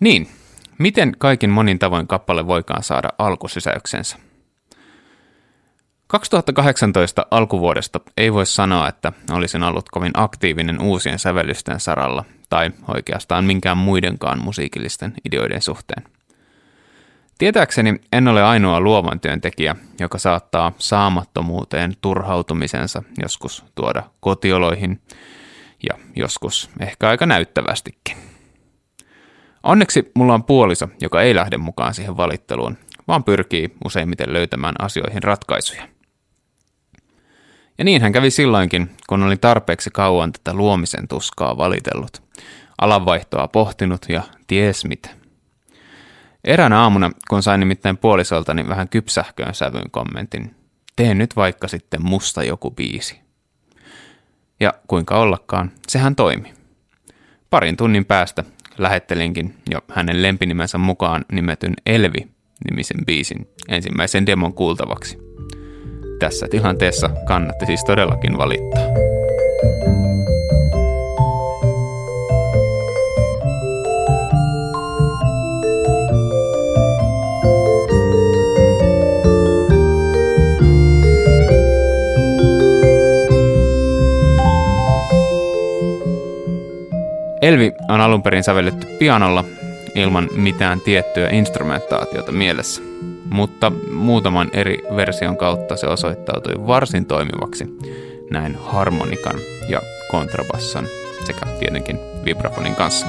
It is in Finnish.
Niin, miten kaikin monin tavoin kappale voikaan saada alkusysäyksensä? 2018 alkuvuodesta ei voi sanoa, että olisin ollut kovin aktiivinen uusien sävellysten saralla tai oikeastaan minkään muidenkaan musiikillisten ideoiden suhteen. Tietääkseni en ole ainoa luovan työntekijä, joka saattaa saamattomuuteen turhautumisensa joskus tuoda kotioloihin ja joskus ehkä aika näyttävästikin. Onneksi mulla on puoliso, joka ei lähde mukaan siihen valitteluun, vaan pyrkii useimmiten löytämään asioihin ratkaisuja. Ja niin hän kävi silloinkin, kun olin tarpeeksi kauan tätä luomisen tuskaa valitellut, alanvaihtoa pohtinut ja ties mitä. Eräänä aamuna, kun sain nimittäin puolisoltani vähän kypsähköön sävyn kommentin, tee nyt vaikka sitten musta joku biisi. Ja kuinka ollakaan, sehän toimi. Parin tunnin päästä lähettelinkin jo hänen lempinimensä mukaan nimetyn Elvi-nimisen biisin ensimmäisen demon kuultavaksi. Tässä tilanteessa kannatti siis todellakin valittaa. Elvi on alun perin sävelletty pianolla ilman mitään tiettyä instrumentaatiota mielessä, mutta muutaman eri version kautta se osoittautui varsin toimivaksi näin harmonikan ja kontrabasson sekä tietenkin vibrafonin kanssa.